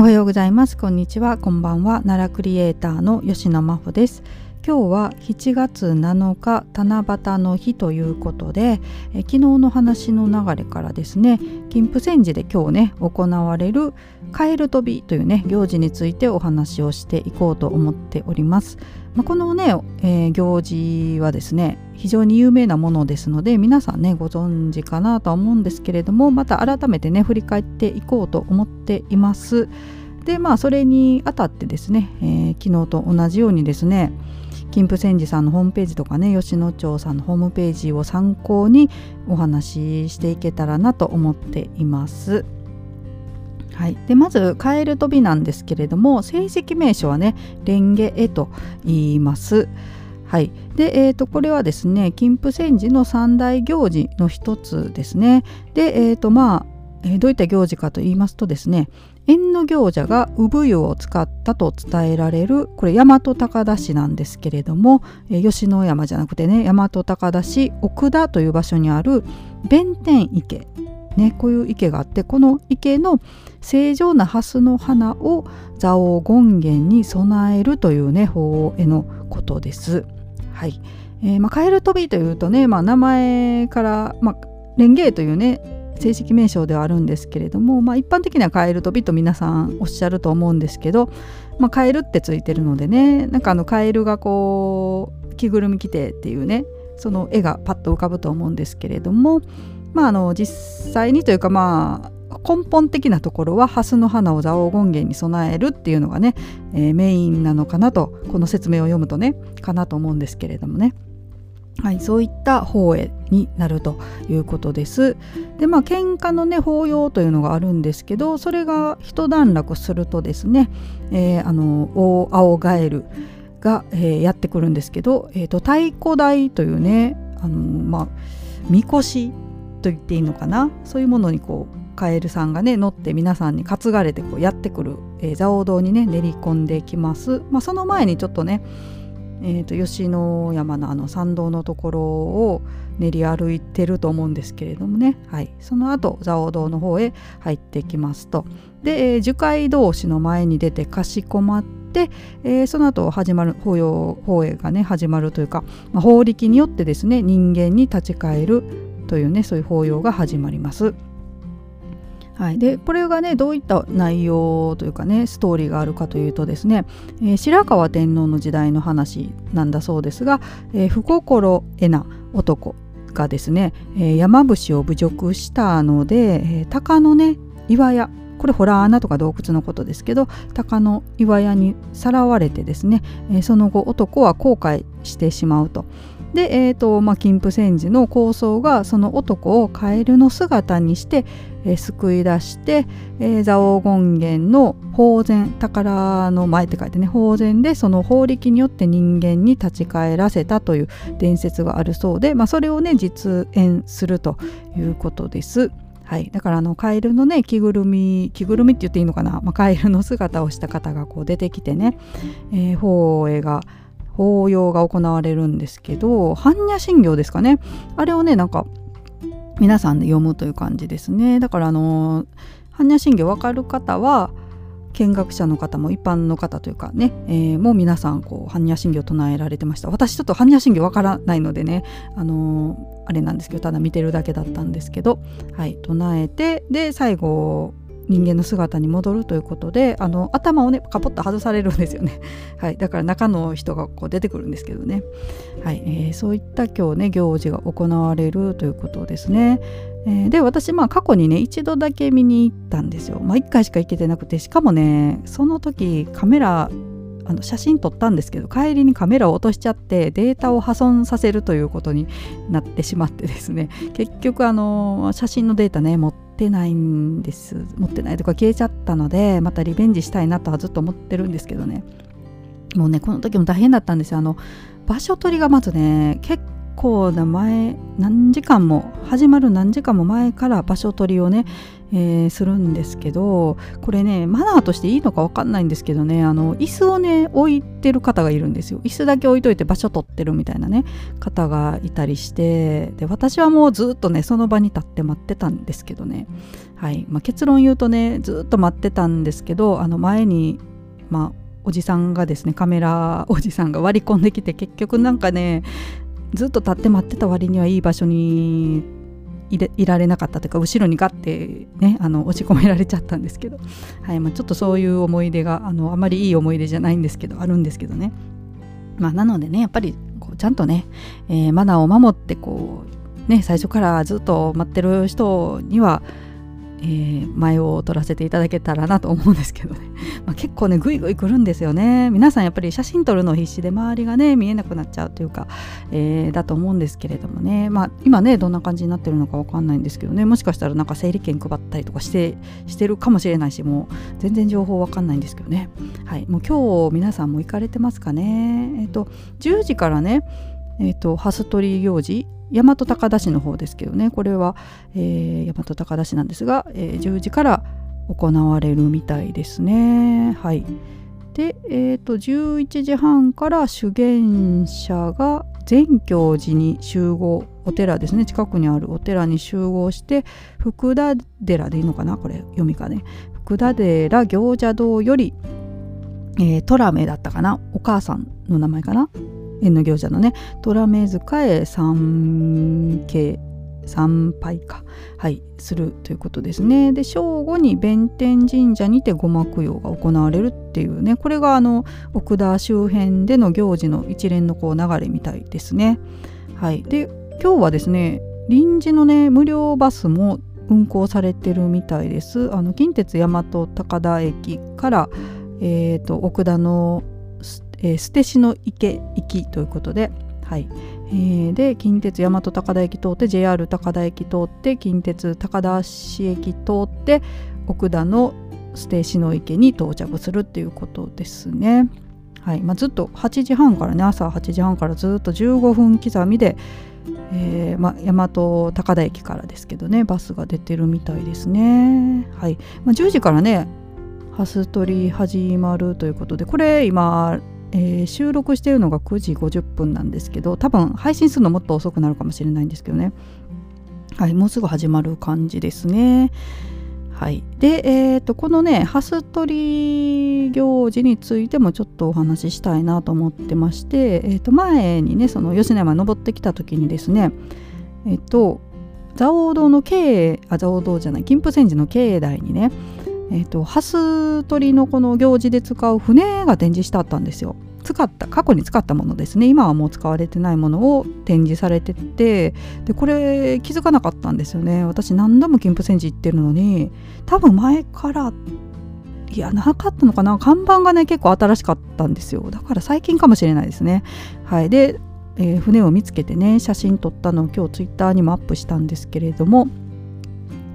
おはようございます。こんにちは。こんばんは。奈良クリエイターの吉野真帆です。今日は7月7日七夕の日ということでえ昨日の話の流れからですね金峰山寺で今日ね行われるカエル飛びというね行事についてお話をしていこうと思っております。まあ、このね、えー、行事はですね非常に有名なものですので皆さんねご存知かなとは思うんですけれどもまた改めてね振り返っていこうと思っています。でまあそれにあたってですね、えー、昨日と同じようにですね金峰山寺さんのホームページとかね吉野町さんのホームページを参考にお話ししていけたらなと思っています。はい、でまずカエル飛びなんですけれども正式名称はねレンゲエと言います。はい、で、えーと、これはですね金峰山寺の三大行事の一つですね。で、えーとまあえー、どういった行事かと言いますとですね縁の行者が産湯を使ったと伝えられるこれ大和高田市なんですけれども、え、吉野山じゃなくてね大和高田市奥田という場所にある弁天池ね、こういう池があってこの池の正常な蓮の花を蔵王権現に備えるというね法へのことです。はいえーまあ、カエル飛びというとね、まあ、名前から、まあ、レンゲーというね正式名称ではあるんですけれども、まあ、一般的にはカエル飛びと皆さんおっしゃると思うんですけど、まあ、カエルってついてるのでねなんかあのカエルがこう着ぐるみ着てっていうねその絵がパッと浮かぶと思うんですけれども、まあ、あの実際にというかまあ根本的なところは蓮の花を蔵王権現に備えるっていうのがね、えー、メインなのかなとこの説明を読むとねかなと思うんですけれどもね。はい、そういった法会になるということです。でまあ喧嘩のね法要というのがあるんですけどそれが一段落するとですね、えー、あの大青ガエルが、えー、やってくるんですけど、えーと、太鼓台というねあのまあみこしと言っていいのかな？そういうものにこうカエルさんがね乗って皆さんに担がれてこうやってくる、えー、蔵王堂にね練り込んできます。まあ、その前にちょっとねえーと、吉野山のあの参道のところを練り歩いてると思うんですけれどもね、はい、その後蔵王堂の方へ入ってきますと。で、えー、樹海同士の前に出てかしこまって、えー、その後始まる法要法営がね始まるというか、まあ、法力によってですね人間に立ち返るというねそういう法要が始まります。はい、でこれがねどういった内容というかねストーリーがあるかというとですね、えー、白河天皇の時代の話なんだそうですが、えー、不心得な男がですね、えー、山伏を侮辱したので、え、鷹のね岩屋これホラー穴とか洞窟のことですけど鷹の岩屋にさらわれてですね、え、その後男は後悔してしまうと。で、えーとまあ、金峰山寺の構想がその男をカエルの姿にして、えー、救い出して、えー、蔵王権現の法然宝の前って書いてね法然でその法力によって人間に立ち返らせたという伝説があるそうで、まあ、それをね実演するということです。はい、だからあのカエルのね着ぐるみ着ぐるみって言っていいのかな、まあ、カエルの姿をした方がこう出てきてね、えー、法会が法要が行われるんですけど般若心経ですかね。あれをねなんか皆さんで読むという感じですね。だからあの般若心経わかる方は見学者の方も一般の方というかね、えー、もう皆さんこう般若心経唱えられてました。私ちょっと般若心経わからないのでねあのー、あれなんですけどただ見てるだけだったんですけどはい唱えてで最後人間の姿に戻るということであの頭をねカポッと外されるんですよね、はい、だから中の人がこう出てくるんですけどね、はい。えー、そういった今日ね行事が行われるということですね。で私まあ過去にね一度だけ見に行ったんですよ。まあ、1回しか行けてなくてしかもねその時カメラあの写真撮ったんですけど帰りにカメラを落としちゃってデータを破損させるということになってしまってですね。結局あの写真のデータね持ってないんです。持ってないとか消えちゃったのでまたリベンジしたいなとはずっと思ってるんですけどね。もうねこの時も大変だったんですよ。あの場所取りがまずね結構な前何時間も始まる何時間も前から場所取りをねえー、するんですけどこれねマナーとしていいのか分かんないんですけどねあの椅子をね置いてる方がいるんですよ。椅子だけ置いといて場所取ってるみたいなね方がいたりしてで私はもうずっとねその場に立って待ってたんですけどね。はい、まあ、結論言うとねずっと待ってたんですけどあの前にまあおじさんがですねカメラおじさんが割り込んできて結局なんかねずっと立って待ってた割にはいい場所にいられなかったというか後ろにガッてねあの押し込められちゃったんですけど、はいまあ、ちょっとそういう思い出があのあまりいい思い出じゃないんですけどあるんですけどね、まあ、なのでねやっぱりこうちゃんとね、えー、マナーを守ってこうね最初からずっと待ってる人にはえー、前を取らせていただけたらなと思うんですけどね、まあ、結構ねぐいぐい来るんですよね。皆さんやっぱり写真撮るの必死で周りがね見えなくなっちゃうというか、えー、だと思うんですけれどもね。まあ今ねどんな感じになってるのかわかんないんですけどね。もしかしたらなんか整理券配ったりとかしてしてるかもしれないしもう全然情報わかんないんですけどね。はい。もう今日皆さんも行かれてますかね。えっ、ー、と10時からねえ、ー、とハス取り行事大和高田市の方ですけどね。これは、えー、大和高田市なんですが、えー、10時から行われるみたいですね。はい。で、えーと、11時半から修験者が善教寺に集合お寺ですね。近くにあるお寺に集合して福田寺でいいのかなこれ読みがね。福田寺行者堂より、えー、トラメだったかな。お母さんの名前かな。縁の行者のね虎目塚へ参詣参拝か。はいするということですね。で正午に弁天神社にて護摩供養が行われるっていうねこれがあの奥田周辺での行事の一連のこう流れみたいですね。はいで今日はですね臨時のね無料バスも運行されてるみたいです。あの近鉄大和高田駅から、えーと奥田のえー、捨て市の池行きということで、はいえー、で近鉄大和高田駅通って JR 高田駅通って近鉄高田市駅通って奥田の捨て市の池に到着するっていうことですね。はいまあ、ずっと8時半からね朝8時半からずっと15分刻みで、えーまあ、大和高田駅からですけどねバスが出てるみたいですね。はいまあ、10時からねハス取り始まるということでこれ今えー、収録しているのが9時50分なんですけど多分配信するのもっと遅くなるかもしれないんですけどね。はいもうすぐ始まる感じですね。はい。でえーと、このねハス取り行事についてもちょっとお話ししたいなと思ってまして、えー、と前にねその吉野山登ってきた時にですねえっ、ー、と蔵王堂の境営あ蔵王堂じゃない金峰山寺の境内にねえーと、ハス取りのこの行事で使う船が展示してあったんですよ。使った過去に使ったものですね。今はもう使われてないものを展示されててでこれ気づかなかったんですよね。私何度も金峰山寺行ってるのに多分前からいやなかったのかな。看板がね結構新しかったんですよ。だから最近かもしれないですね。はい。で、えー、船を見つけてね写真撮ったのを今日ツイッターにもアップしたんですけれども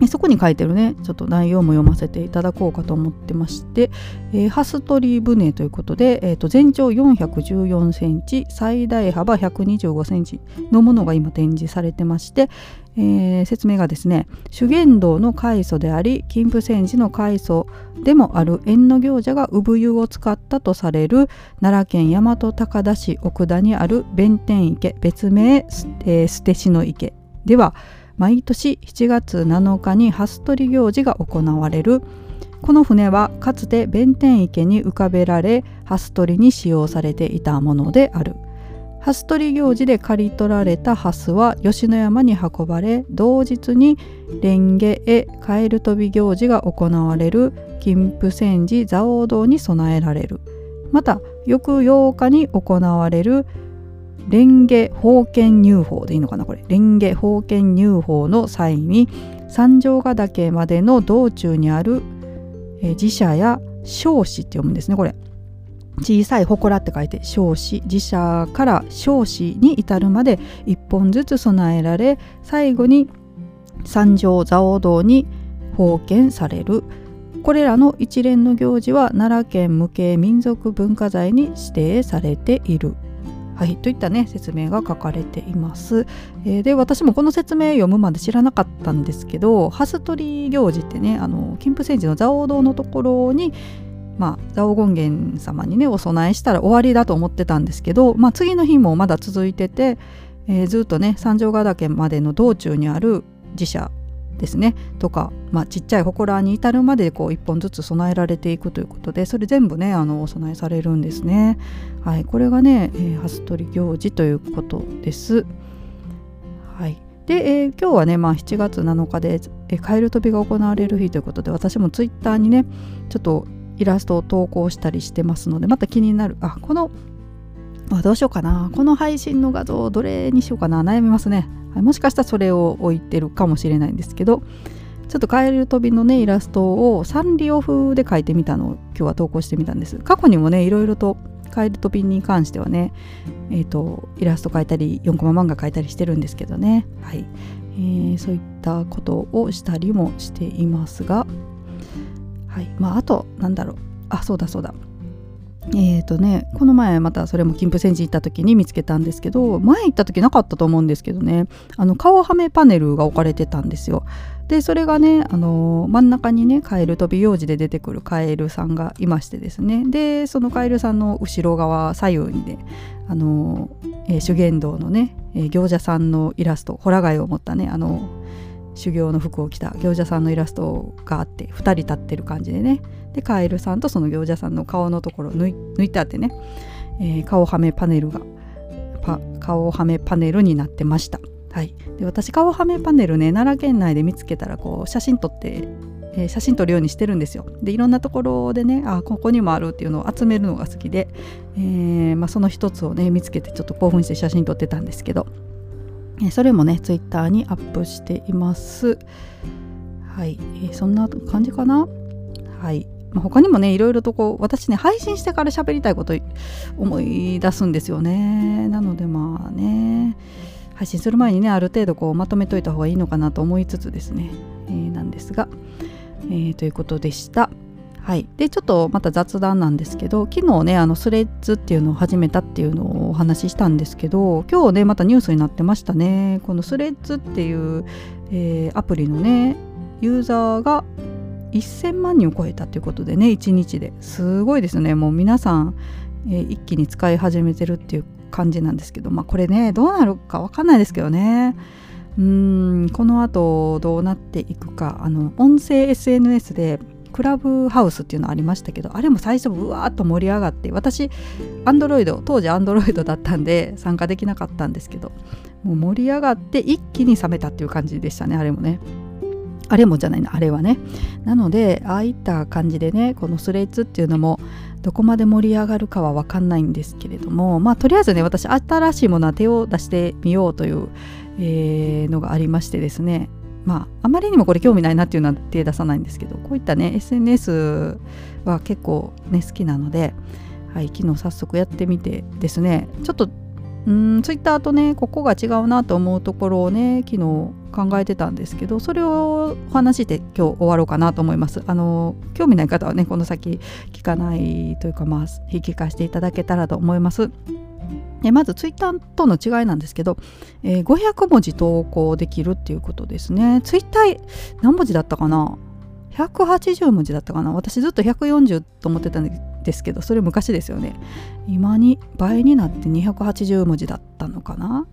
そこに書いてるねちょっと内容も読ませていただこうかと思ってまして、えー、ハストリー船ということで、えー、と全長414センチ最大幅125センチのものが今展示されてまして、えー、説明がですね修験道の開祖であり金峰山寺の開祖でもある縁の行者が産湯を使ったとされる奈良県大和高田市奥田にある弁天池別名、えー、捨て市の池では毎年7月7日にハス取り行事が行われる。この船はかつて弁天池に浮かべられハス取りに使用されていたものである。ハス取り行事で刈り取られたハスは吉野山に運ばれ同日に蓮華へカエル飛び行事が行われる。金峰山寺蔵王堂に備えられる。また翌8日に行われる蓮華封建入法でいいのかなこれ。蓮華封建入法の際に三条ヶ岳までの道中にある、え自社や少子って読むんですねこれ。小さい祠って書いて少子自社から少子に至るまで一本ずつ備えられ最後に三条蔵王堂に封建される。これらの一連の行事は奈良県無形民族文化財に指定されている。はい、といったね説明が書かれています。えー、で私もこの説明読むまで知らなかったんですけど蓮取り行事ってねあの金峰山寺の蔵王堂のところにまあ、蔵王権現様にねお供えしたら終わりだと思ってたんですけど、まあ、次の日もまだ続いてて、えー、ずっとね三条ヶ岳までの道中にある寺社ですねとか、まあ、ちっちゃい祠に至るまでこう1本ずつ備えられていくということでそれ全部ねあのお供えされるんですね。はい、これがね、えー、初取行事ということです。はい、で、えー、今日はね、まあ、7月7日で、えー、カエル飛びが行われる日ということで私もツイッターにねちょっとイラストを投稿したりしてますのでまた気になるあこのあどうしようかな。この配信の画像どれにしようかな。悩みますね。はい、もしかしたらそれを置いてるかもしれないんですけどちょっとカエル飛びのねイラストをサンリオ風で描いてみたのを今日は投稿してみたんです。過去にもねいろいろとカエル飛びに関してはねえっ、ー、とイラスト描いたり4コマ漫画描いたりしてるんですけどね。はい、えー、そういったことをしたりもしていますが。はい。まああとなんだろう。あそうだそうだ。えーとね、この前またそれも金峰山寺行った時に見つけたんですけど前行った時なかったと思うんですけどねあの顔はめパネルが置かれてたんですよ。でそれがね、あのー、真ん中にねカエル飛び用事で出てくるカエルさんがいましてですね。でそのカエルさんの後ろ側左右にね、あのー、えー、修験道のね、え行者さんのイラストホラ貝を持ったねあの修行の服を着た行者さんのイラストがあって2人立ってる感じでねでカエルさんとその行者さんの顔のところを抜いてあってね、えー、顔はめパネルが顔はめパネルになってました。はい、で私顔はめパネルね奈良県内で見つけたらこう写真撮って、えー、写真撮るようにしてるんですよ。でいろんなところでねあここにもあるっていうのを集めるのが好きで、えーまあ、その一つをね見つけてちょっと興奮して写真撮ってたんですけど、え、それもねツイッターにアップしています。はい、えー、そんな感じかな？はいまあ、他にもねいろいろとこう私ね配信してから喋りたいこと思い出すんですよね。なのでまあね配信する前にねある程度こうまとめといた方がいいのかなと思いつつですね、えー、なんですが、えー、ということでした。はい、でちょっとまた雑談なんですけど昨日ねあのスレッズっていうのを始めたっていうのをお話ししたんですけど今日ねまたニュースになってましたね。このスレッズっていう、えー、アプリのねユーザーが1000万人を超えたということでね1日で。すごいですね。もう皆さん、えー、一気に使い始めてるっていう感じなんですけど。まあこれねどうなるか分かんないですけどね。うんこの後どうなっていくか。あの音声 SNS でクラブハウスっていうのありましたけどあれも最初うわーっと盛り上がって私アンドロイド当時アンドロイドだったんで参加できなかったんですけどもう盛り上がって一気に冷めたっていう感じでしたねあれもね。あれもじゃないなあれはね。なのでああいった感じでねこのスレッズっていうのもどこまで盛り上がるかは分かんないんですけれどもまあとりあえずね私新しいものは手を出してみようという、えー、のがありましてですね。まああまりにもこれ興味ないなっていうのは手出さないんですけどこういったね SNS は結構ね好きなので、はい、昨日早速やってみてですね。ちょっとうんツイッターとねここが違うなと思うところをね昨日考えてたんですけどそれをお話して今日終わろうかなと思います。あの興味ない方はねこの先聞かないというかまあ引き返していただけたらと思います。でまずツイッターとの違いなんですけど、えー、500文字投稿できるっていうことですね。ツイッター何文字だったかな180文字だったかな？私ずっと140と思ってたんですけどそれ昔ですよね。今に倍になって280文字だったのかな？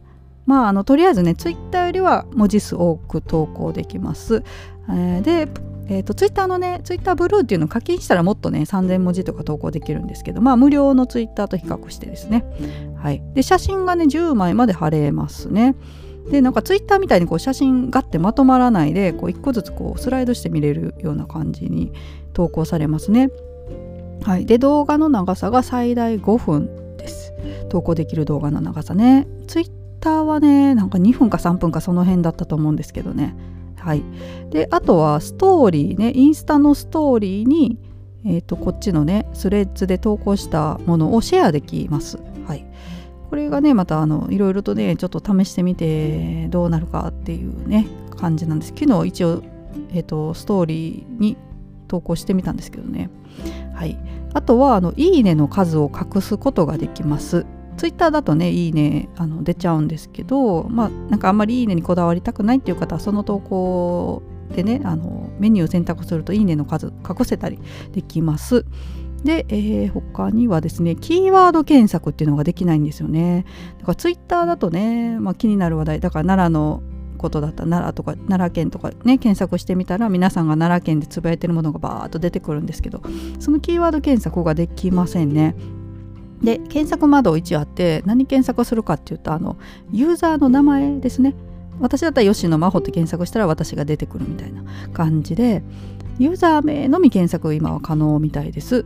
まああのとりあえずねツイッターよりは文字数多く投稿できます、えー、でえーと、ツイッターのねツイッターブルーっていうのを課金したらもっとね3000文字とか投稿できるんですけどまあ無料のツイッターと比較してですね。はい。で写真がね10枚まで貼れますね。でなんかツイッターみたいにこう写真がってまとまらないでこう1個ずつこうスライドして見れるような感じに投稿されますね。はい、で動画の長さが最大5分です。投稿できる動画の長さね。ツイッターはねなんか2分か3分かその辺だったと思うんですけどね。はい、であとはストーリーねインスタのストーリーに、えーと、こっちのねスレッズで投稿したものをシェアできます。はい、これがねまたあのいろいろとねちょっと試してみてどうなるかっていうね感じなんです。昨日一応、えーと、ストーリーに投稿してみたんですけどね。はい。あとはあのいいねの数を隠すことができます。ツイッターだとねいいねあの出ちゃうんですけどまあなんかあんまりいいねにこだわりたくないっていう方はその投稿でねあのメニューを選択するといいねの数隠せたりできます。で、えー、他にはですねキーワード検索っていうのができないんですよね。だからツイッターだとね、まあ、気になる話題だから奈良のことだった奈良とか奈良県とかね検索してみたら皆さんが奈良県でつぶやいてるものがバーッと出てくるんですけどそのキーワード検索ができませんね。で検索窓一あって何検索するかっていうとあのユーザーの名前ですね。私だったら吉野真帆って検索したら私が出てくるみたいな感じでユーザー名のみ検索今は可能みたいです。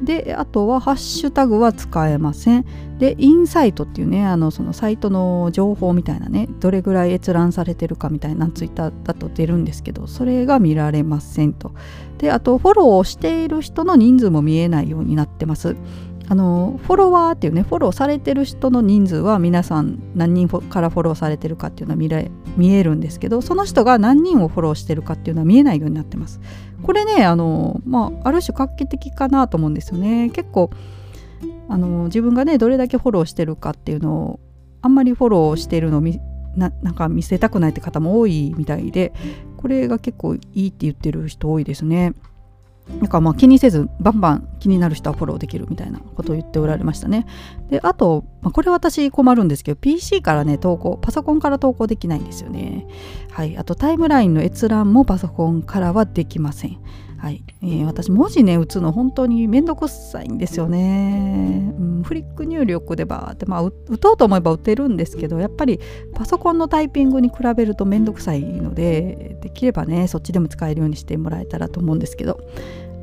であとはハッシュタグは使えません。でインサイトっていうねあのそのサイトの情報みたいなねどれぐらい閲覧されてるかみたいなツイッターだと出るんですけどそれが見られませんと。であとフォローしている人の人数も見えないようになってます。あのフォロワーっていうねフォローされてる人の人数は皆さん何人からフォローされてるかっていうのは見れ見えるんですけどその人が何人をフォローしてるかっていうのは見えないようになってます。これねあの、まあ、ある種画期的かなと思うんですよね結構あの自分がねどれだけフォローしてるかっていうのをあんまりフォローしてるのをななんか見せたくないって方も多いみたいでこれが結構いいって言ってる人多いですね。なんかまあ気にせずバンバン気になる人はフォローできるみたいなことを言っておられましたね。であと、まあ、これ私困るんですけど PC からね投稿パソコンから投稿できないんですよね。はいあとタイムラインの閲覧もパソコンからはできません。はい、えー、私文字ね打つの本当にめんどくさいんですよね、うん、フリック入力でバーって、まあ、打とうと思えば打てるんですけどやっぱりパソコンのタイピングに比べるとめんどくさいのでできればねそっちでも使えるようにしてもらえたらと思うんですけど。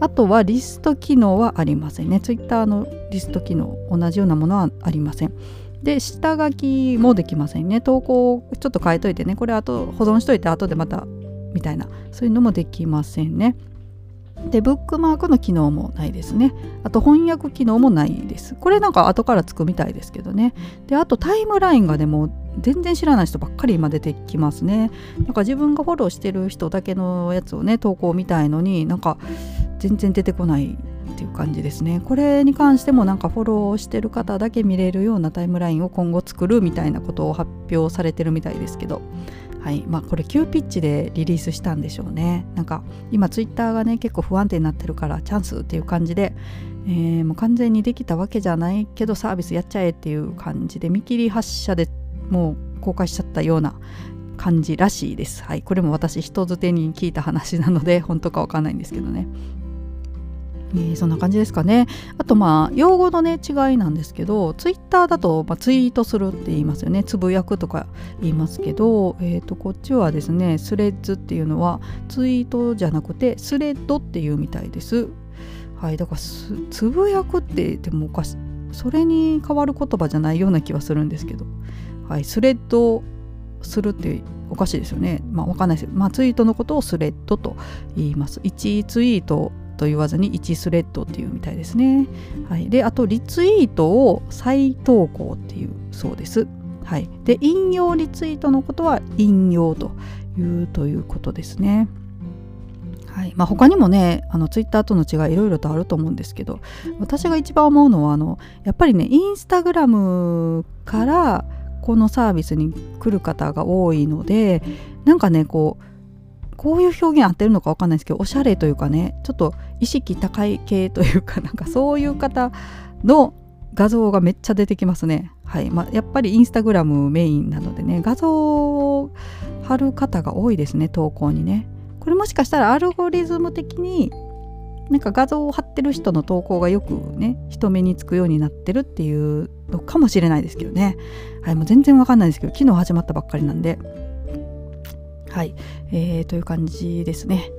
あとはリスト機能はありませんね。Twitter のリスト機能同じようなものはありません。で下書きもできませんね。投稿をちょっと変えといてね。これあと保存しといて後でまたみたいな。そういうのもできませんね。でブックマークの機能もないですね。あと翻訳機能もないです。これなんか後からつくみたいですけどね。であとタイムラインがでも全然知らない人ばっかり今出てきますね。なんか自分がフォローしてる人だけのやつをね投稿みたいのになんか全然出てこないっていう感じですね。これに関してもなんかフォローしてる方だけ見れるようなタイムラインを今後作るみたいなことを発表されてるみたいですけど。はいまあ、これ急ピッチでリリースしたんでしょうねなんか今ツイッターがね結構不安定になってるからチャンスっていう感じで、えー、もう完全にできたわけじゃないけどサービスやっちゃえっていう感じで見切り発車でもう公開しちゃったような感じらしいです。はい、これも私人づてに聞いた話なので本当かわかんないんですけどね。えー、そんな感じですかね。あとまあ用語のね違いなんですけどツイッターだと、まあ、ツイートするって言いますよねつぶやくとか言いますけど、えー、とこっちはですねスレッズっていうのはツイートじゃなくてスレッドっていうみたいです。はいだからつぶやくってでもおかしそれに変わる言葉じゃないような気はするんですけど、はい、スレッドするっておかしいですよね。まあわかんないです。まあツイートのことをスレッドと言います。1ツイートと言わずに1スレッドっていうみたいですね。はい、であとリツイートを再投稿っていうそうです。はい、で引用リツイートのことは引用というということですね。はいまあ、他にもねあのツイッターとの違いいろいろとあると思うんですけど私が一番思うのはあのやっぱりねインスタグラムからこのサービスに来る方が多いのでなんかねこうこういう表現合ってるのか分かんないですけどおしゃれというかねちょっと意識高い系というかなんかそういう方の画像がめっちゃ出てきますね。はいまあ、やっぱりインスタグラムメインなのでね画像を貼る方が多いですね投稿にね。これもしかしたらアルゴリズム的になんか画像を貼ってる人の投稿がよくね人目につくようになってるっていうのかもしれないですけどね。はい、もう全然わかんないですけど昨日始まったばっかりなんで。はい、えー、という感じですね。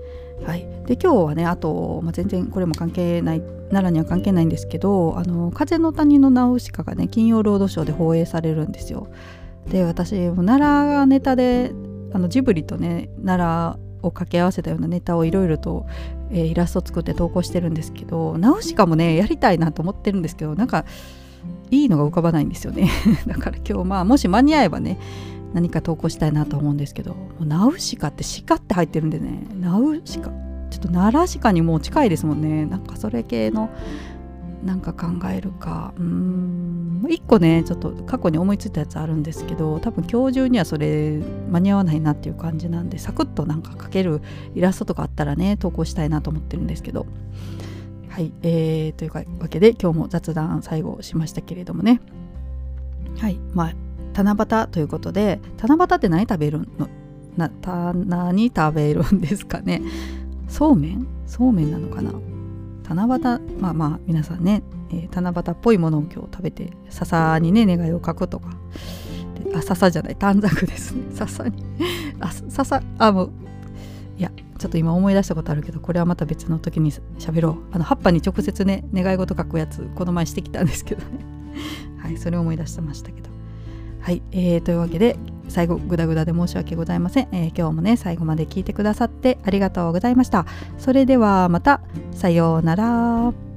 はい、で今日はねあと、まあ、全然これも関係ない奈良には関係ないんですけど「あの風の谷のナウシカ」がね金曜ロードショーで放映されるんですよ。で私も奈良ネタであのジブリとね奈良を掛け合わせたようなネタをいろいろと、えー、イラスト作って投稿してるんですけどナウシカもねやりたいなと思ってるんですけどなんかいいのが浮かばないんですよね だから今日まあもし間に合えばね何か投稿したいなと思うんですけどナウシカって鹿って入ってるんでね。ナウシカ。ちょっと奈良鹿にもう近いですもんね。なんかそれ系のなんか考えるか。うーん。1個ねちょっと過去に思いついたやつあるんですけど多分今日中にはそれ間に合わないなっていう感じなんでサクッとなんか描けるイラストとかあったらね投稿したいなと思ってるんですけど。はい、えー、というわけで今日も雑談最後しましたけれどもね。はい。まあ七夕ということで七夕って何食べるの？なた何食べるんですかね？そうめん？そうめんなのかな？七夕まあまあ皆さんね、えー、七夕っぽいものを今日食べて笹にね願いを書くとか。あ笹じゃない短冊ですね。笹に。あ笹あもういやちょっと今思い出したことあるけどこれはまた別の時に喋ろう。あの葉っぱに直接ね願い事書くやつこの前してきたんですけどね。はいそれを思い出してましたけど。はい、えー、というわけで最後グダグダで申し訳ございません、えー、今日もね最後まで聞いてくださってありがとうございました。それではまたさようなら。